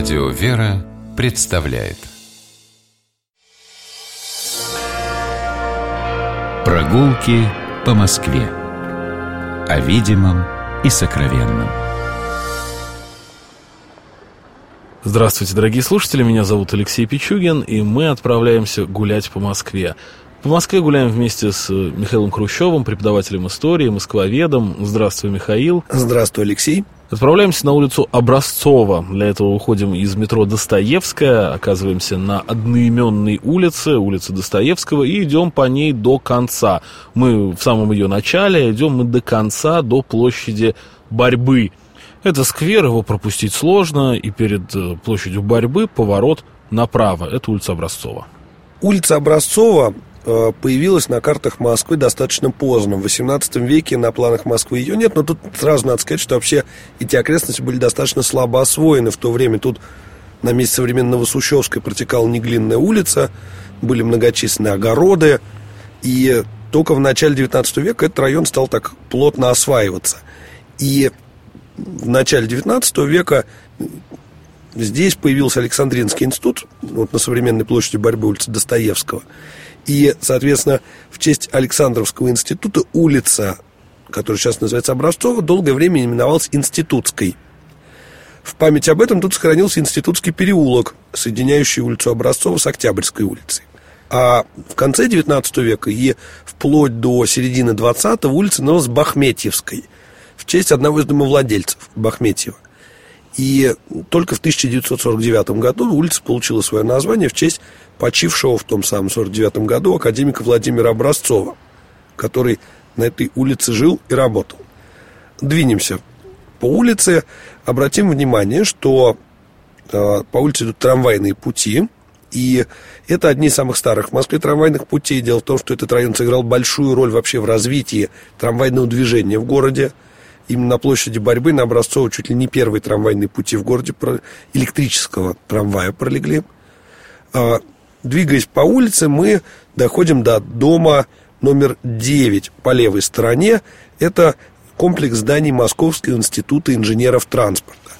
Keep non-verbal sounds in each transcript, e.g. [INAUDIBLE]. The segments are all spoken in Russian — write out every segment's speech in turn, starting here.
Радио «Вера» представляет Прогулки по Москве О видимом и сокровенном Здравствуйте, дорогие слушатели, меня зовут Алексей Пичугин, и мы отправляемся гулять по Москве. По Москве гуляем вместе с Михаилом Хрущевым, преподавателем истории, москвоведом. Здравствуй, Михаил. Здравствуй, Алексей. Отправляемся на улицу Образцова. Для этого уходим из метро Достоевская, оказываемся на одноименной улице, улице Достоевского, и идем по ней до конца. Мы в самом ее начале, идем мы до конца, до площади борьбы. Это сквер, его пропустить сложно, и перед э, площадью борьбы поворот направо. Это улица Образцова. Улица Образцова появилась на картах Москвы достаточно поздно. В 18 веке на планах Москвы ее нет, но тут сразу надо сказать, что вообще эти окрестности были достаточно слабо освоены в то время. Тут на месте современного Сущевской протекала Неглинная улица, были многочисленные огороды, и только в начале 19 века этот район стал так плотно осваиваться. И в начале 19 века здесь появился Александринский институт, вот на современной площади борьбы улицы Достоевского – и, соответственно, в честь Александровского института улица, которая сейчас называется Образцова, долгое время именовалась Институтской. В память об этом тут сохранился Институтский переулок, соединяющий улицу Образцова с Октябрьской улицей. А в конце XIX века и вплоть до середины XX улица называлась Бахметьевской в честь одного из домовладельцев Бахметьева. И только в 1949 году улица получила свое название в честь почившего в том самом 49 году академика Владимира Образцова, который на этой улице жил и работал. Двинемся по улице. Обратим внимание, что э, по улице идут трамвайные пути, и это одни из самых старых в Москве трамвайных путей. Дело в том, что этот район сыграл большую роль вообще в развитии трамвайного движения в городе. Именно на площади борьбы на Образцово чуть ли не первые трамвайные пути в городе электрического трамвая пролегли. А, Двигаясь по улице, мы доходим до дома номер 9 по левой стороне. Это комплекс зданий Московского института инженеров транспорта.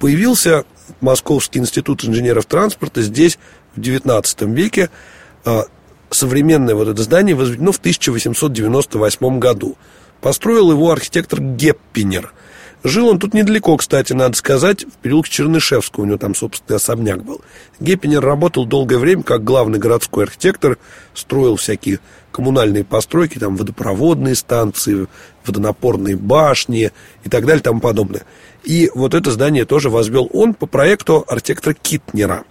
Появился Московский институт инженеров транспорта здесь в XIX веке. А, современное вот это здание возведено в 1898 году. Построил его архитектор Геппинер – Жил он тут недалеко, кстати, надо сказать, в переулке Чернышевского, у него там собственный особняк был. Геппинер работал долгое время как главный городской архитектор, строил всякие коммунальные постройки, там водопроводные станции, водонапорные башни и так далее тому подобное. И вот это здание тоже возвел он по проекту архитектора Китнера,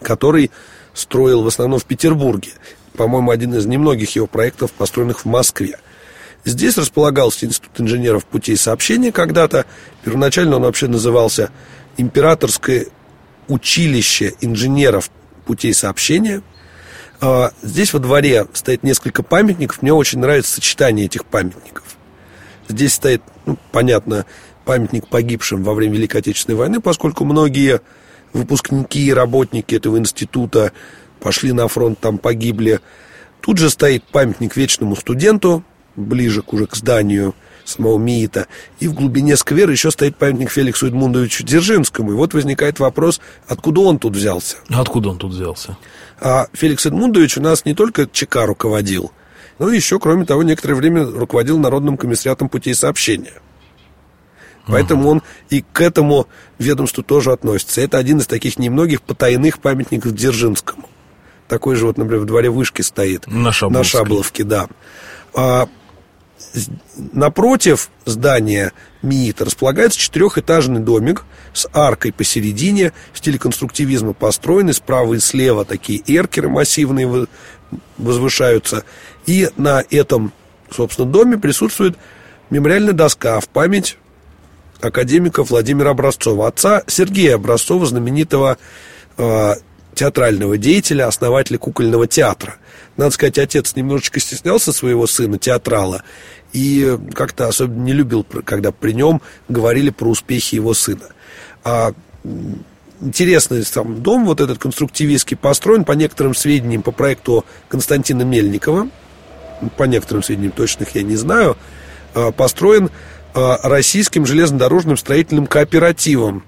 который строил в основном в Петербурге. По-моему, один из немногих его проектов, построенных в Москве – Здесь располагался Институт инженеров путей сообщения когда-то. Первоначально он вообще назывался Императорское училище инженеров путей сообщения. А, здесь во дворе стоит несколько памятников. Мне очень нравится сочетание этих памятников. Здесь стоит, ну, понятно, памятник погибшим во время Великой Отечественной войны, поскольку многие выпускники и работники этого института пошли на фронт, там погибли. Тут же стоит памятник вечному студенту, ближе к уже к зданию самого МИИТа. И в глубине сквера еще стоит памятник Феликсу Эдмундовичу Дзержинскому. И вот возникает вопрос, откуда он тут взялся? Откуда он тут взялся? А Феликс Эдмундович у нас не только ЧК руководил, но еще, кроме того, некоторое время руководил Народным комиссариатом путей сообщения. Поэтому он и к этому ведомству тоже относится. Это один из таких немногих потайных памятников Дзержинскому. Такой же вот, например, в дворе вышки стоит. На Шабловке. На Шабловке, да. А напротив здания МИИТа располагается четырехэтажный домик с аркой посередине, в стиле конструктивизма построенный, справа и слева такие эркеры массивные возвышаются. И на этом, собственно, доме присутствует мемориальная доска в память академика Владимира Образцова, отца Сергея Образцова, знаменитого э, театрального деятеля, основателя кукольного театра. Надо сказать, отец немножечко стеснялся своего сына, театрала, и как-то особенно не любил, когда при нем говорили про успехи его сына. А интересный сам дом, вот этот конструктивистский, построен по некоторым сведениям по проекту Константина Мельникова, по некоторым сведениям точных я не знаю, а, построен а, российским железнодорожным строительным кооперативом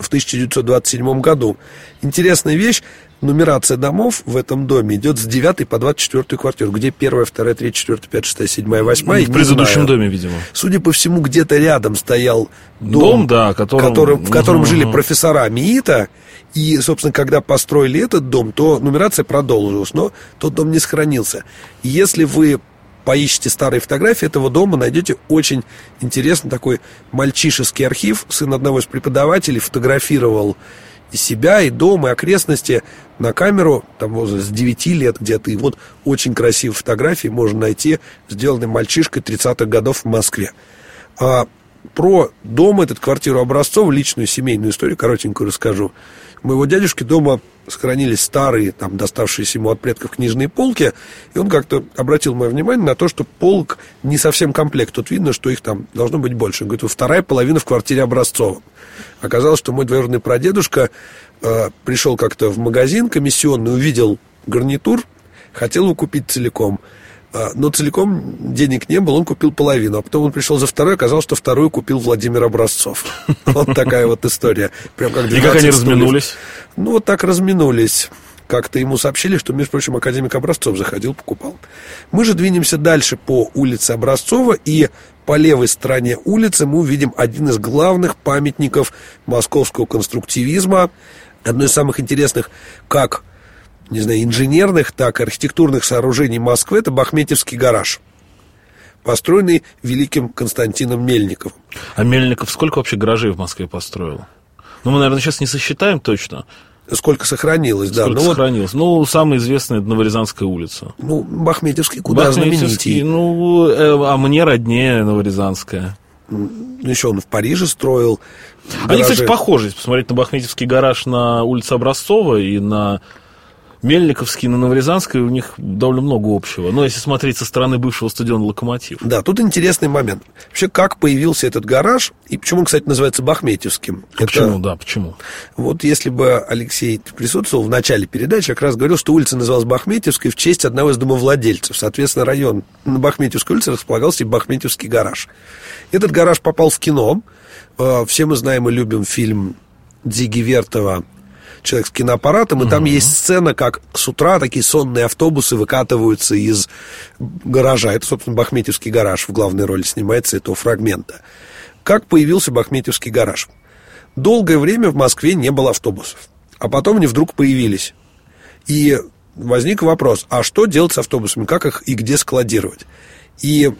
в 1927 году. Интересная вещь, нумерация домов в этом доме идет с 9 по 24 квартиру, где первая, вторая, третья, четвертая, пятая, шестая, седьмая, восьмая. В предыдущем доме, видимо. Судя по всему, где-то рядом стоял дом, Дом, да, которым- которым- в котором Мгм. жили профессора МИИТа. И, собственно, когда построили этот дом, то нумерация продолжилась, но тот дом не сохранился. Если вы поищите старые фотографии этого дома, найдете очень интересный такой мальчишеский архив. Сын одного из преподавателей фотографировал и себя, и дом, и окрестности на камеру, там с 9 лет где-то. И вот очень красивые фотографии можно найти, сделанные мальчишкой 30-х годов в Москве. А про дом этот, квартиру Образцова, личную семейную историю, коротенькую расскажу. У моего дядюшки дома сохранились старые, там, доставшиеся ему от предков книжные полки, и он как-то обратил мое внимание на то, что полк не совсем комплект. Тут видно, что их там должно быть больше. Он говорит, вторая половина в квартире Образцова. Оказалось, что мой двоюродный прадедушка э, пришел как-то в магазин комиссионный, увидел гарнитур, хотел его купить целиком. А, Но целиком денег не было, он купил половину. А потом он пришел за второй, оказалось, что вторую купил Владимир Образцов. [LAUGHS] Вот такая вот история. Прям как И как 12 они разминулись? Ну, вот так разминулись. Как-то ему сообщили, что, между прочим, академик Образцов заходил, покупал. Мы же двинемся дальше по улице Образцова, и по левой стороне улицы мы увидим один из главных памятников московского конструктивизма, одно из самых интересных как, не знаю, инженерных, так и архитектурных сооружений Москвы, это Бахметьевский гараж, построенный великим Константином Мельниковым. А Мельников сколько вообще гаражей в Москве построил? Ну, мы, наверное, сейчас не сосчитаем точно, Сколько сохранилось, да. сколько Ну, вот, сохранилось. Ну, самая известная это Новорязанская улица. ну, Бахметьевский куда Бахметьевский, знаменитей. ну, э, а мне роднее Новорязанская. Ну, еще он в Париже строил. Они, гаражи. кстати, похожи. Посмотреть на Бахметьевский гараж на улице Образцова и на Мельниковский, на Новорязанской, у них довольно много общего. Но если смотреть со стороны бывшего стадиона «Локомотив». Да, тут интересный момент. Вообще, как появился этот гараж, и почему он, кстати, называется Бахметьевским? А Почему, да, почему? Вот если бы Алексей присутствовал в начале передачи, как раз говорил, что улица называлась Бахметьевской в честь одного из домовладельцев. Соответственно, район на Бахметьевской улице располагался и Бахметьевский гараж. Этот гараж попал в кино. Э, Все мы знаем и любим фильм Дзиги Вертова человек с киноаппаратом, и там есть сцена, как с утра такие сонные автобусы выкатываются из гаража. Это, собственно, Бахметьевский гараж в главной роли снимается этого фрагмента. Как появился Бахметьевский гараж? Долгое время в Москве не было автобусов, а потом они вдруг появились. И возник вопрос, а что делать с автобусами, как их и где складировать? И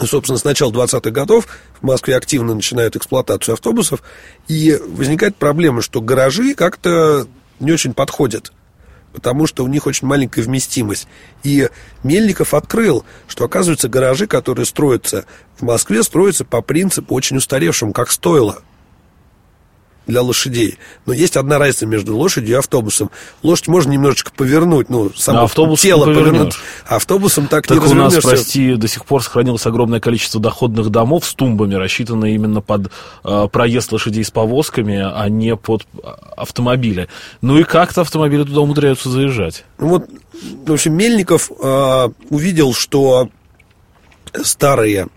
собственно, с начала 20-х годов в Москве активно начинают эксплуатацию автобусов, и возникает проблема, что гаражи как-то не очень подходят, потому что у них очень маленькая вместимость. И Мельников открыл, что, оказывается, гаражи, которые строятся в Москве, строятся по принципу очень устаревшему, как стоило для лошадей. Но есть одна разница между лошадью и автобусом. Лошадь можно немножечко повернуть, ну, само автобус тело повернешь. повернуть. А автобусом так, Так не у нас, прости, до сих пор сохранилось огромное количество доходных домов с тумбами, рассчитанные именно под э, проезд лошадей с повозками, а не под э, автомобили. Ну и как-то автомобили туда умудряются заезжать. Ну вот, в общем, Мельников э, увидел, что старые,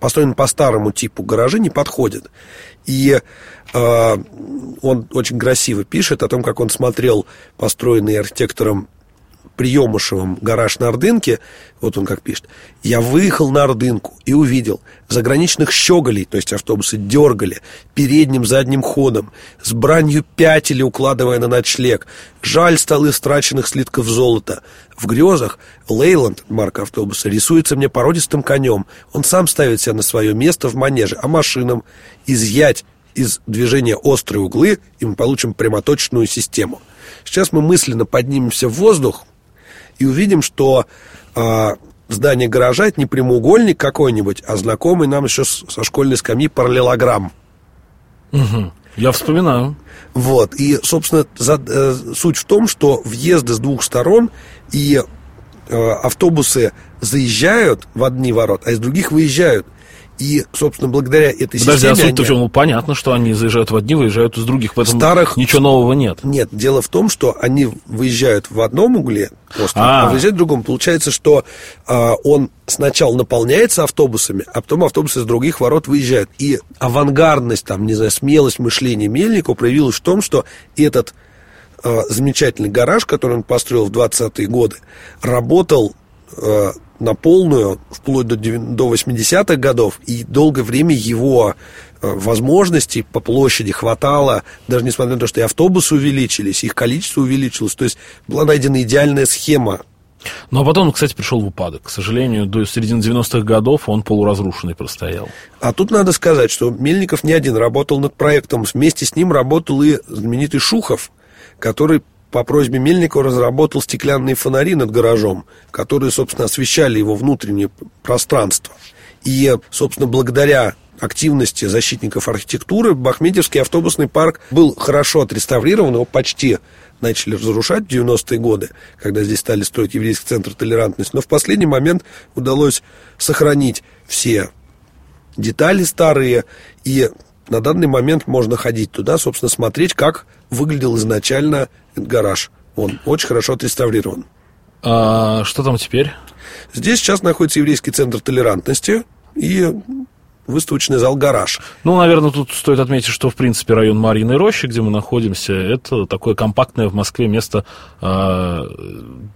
построенные по старому типу гаражи не подходят. И э, он очень красиво пишет о том, как он смотрел построенный архитектором Приемышевым гараж на Ордынке, вот он как пишет, я выехал на Ордынку и увидел заграничных щеголей, то есть автобусы дергали передним задним ходом, с бранью пятили, укладывая на ночлег. Жаль столы страченных слитков золота. В грезах Лейланд, марка автобуса, рисуется мне породистым конем. Он сам ставит себя на свое место в манеже, а машинам изъять из движения острые углы, и мы получим прямоточную систему. Сейчас мы мысленно поднимемся в воздух и увидим, что а, здание гаража это не прямоугольник какой-нибудь, а знакомый нам еще со школьной скамьи параллелограмм. Я вспоминаю. Вот. И, собственно, за- э, суть в том, что въезды с двух сторон и э, автобусы заезжают в одни ворот, а из других выезжают. И, собственно, благодаря этой Подожди, системе... а суть-то они... в чем? Ну, понятно, что они заезжают в одни, выезжают из других. В этом Старых- ничего нового нет. Нет, дело в том, что они выезжают в одном угле острова, А. а, выезжают в другом. Получается, что а, он сначала наполняется автобусами, а потом автобусы с других ворот выезжают. И авангардность, там, не знаю, смелость мышления Мельникова проявилась в том, что этот а, замечательный гараж, который он построил в 20-е годы, работал а, на полную вплоть до, до 80-х годов, и долгое время его а, возможностей по площади хватало, даже несмотря на то, что и автобусы увеличились, их количество увеличилось. То есть была найдена идеальная схема. Ну, а потом он, кстати, пришел в упадок. К сожалению, до середины 90-х годов он полуразрушенный простоял. А тут надо сказать, что Мельников не один работал над проектом. Вместе с ним работал и знаменитый Шухов, который по просьбе Мельникова разработал стеклянные фонари над гаражом, которые, собственно, освещали его внутреннее пространство. И, собственно, благодаря активности защитников архитектуры Бахметьевский автобусный парк был хорошо отреставрирован, его почти начали разрушать в 90-е годы, когда здесь стали строить еврейский центр толерантности, но в последний момент удалось сохранить все детали старые, и на данный момент можно ходить туда, собственно, смотреть, как выглядел изначально гараж. Он очень хорошо отреставрирован. А что там теперь? Здесь сейчас находится еврейский центр толерантности и выставочный зал «Гараж». Ну, наверное, тут стоит отметить, что, в принципе, район Марьиной Рощи, где мы находимся, это такое компактное в Москве место а,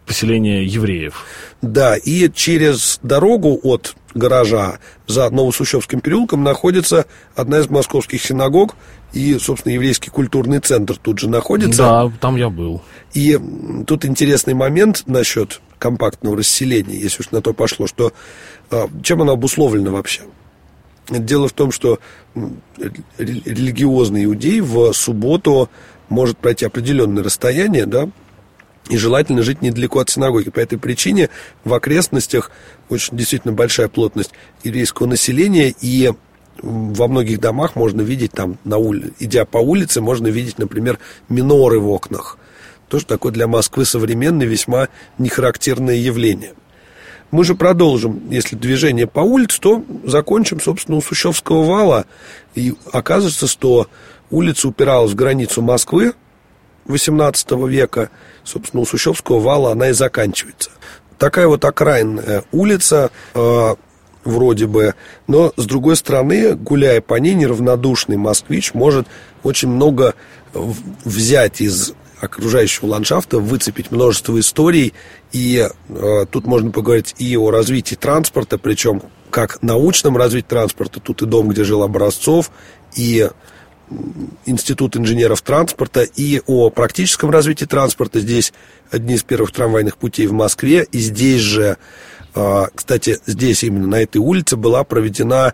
поселения евреев. Да, и через дорогу от гаража за Новосущевским переулком находится одна из московских синагог и, собственно, еврейский культурный центр тут же находится. Да, там я был. И тут интересный момент насчет компактного расселения, если уж на то пошло, что а, чем оно обусловлено вообще? Дело в том, что религиозный иудей в субботу может пройти определенное расстояние, да, и желательно жить недалеко от синагоги. По этой причине в окрестностях очень действительно большая плотность еврейского населения, и во многих домах можно видеть там, на ули... идя по улице, можно видеть, например, миноры в окнах. Тоже такое для Москвы современное, весьма нехарактерное явление. Мы же продолжим, если движение по улице, то закончим, собственно, у Сущевского вала. И оказывается, что улица упиралась в границу Москвы, XVIII века, собственно, у Сущевского вала она и заканчивается. Такая вот окраинная улица, э, вроде бы, но, с другой стороны, гуляя по ней, неравнодушный москвич может очень много взять из окружающего ландшафта, выцепить множество историй, и э, тут можно поговорить и о развитии транспорта, причем как научном развитии транспорта, тут и дом, где жил Образцов, и Институт инженеров транспорта и о практическом развитии транспорта. Здесь одни из первых трамвайных путей в Москве. И здесь же, э, кстати, здесь именно на этой улице была проведена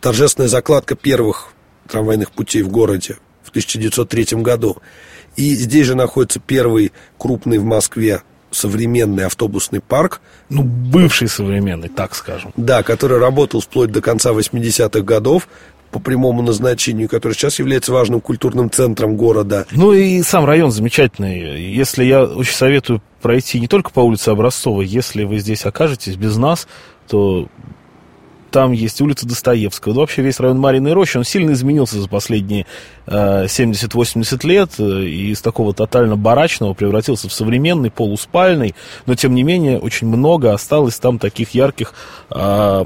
торжественная закладка первых трамвайных путей в городе в 1903 году. И здесь же находится первый крупный в Москве современный автобусный парк, Ну, бывший современный, так скажем. да, который работал вплоть до конца 80-х годов по прямому назначению, который сейчас является важным культурным центром города. Ну и сам район замечательный. Если я очень советую пройти не только по улице Образцова, если вы здесь окажетесь без нас, то там есть улица Достоевского. Да вообще весь район Марьиной Рощи, он сильно изменился за последние э, 70-80 лет. э, И из такого тотально барачного превратился в современный, полуспальный. Но, тем не менее, очень много осталось там таких ярких э,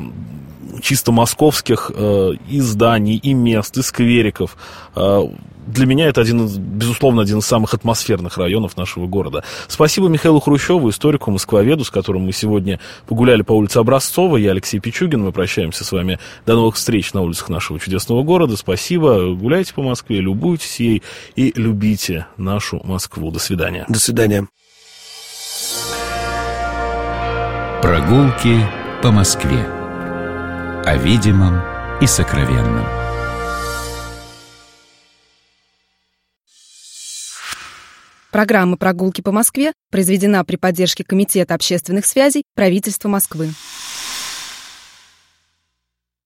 чисто московских э, и зданий, и мест, и сквериков. Э, для меня это один, безусловно, один из самых атмосферных районов нашего города. Спасибо Михаилу Хрущеву, историку, москвоведу, с которым мы сегодня погуляли по улице Образцова. Я Алексей Пичугин. Мы прощаемся с вами. До новых встреч на улицах нашего чудесного города. Спасибо. Гуляйте по Москве, любуйтесь ей и любите нашу Москву. До свидания. До свидания. Прогулки по Москве. О видимом и сокровенном. Программа «Прогулки по Москве» произведена при поддержке Комитета общественных связей правительства Москвы.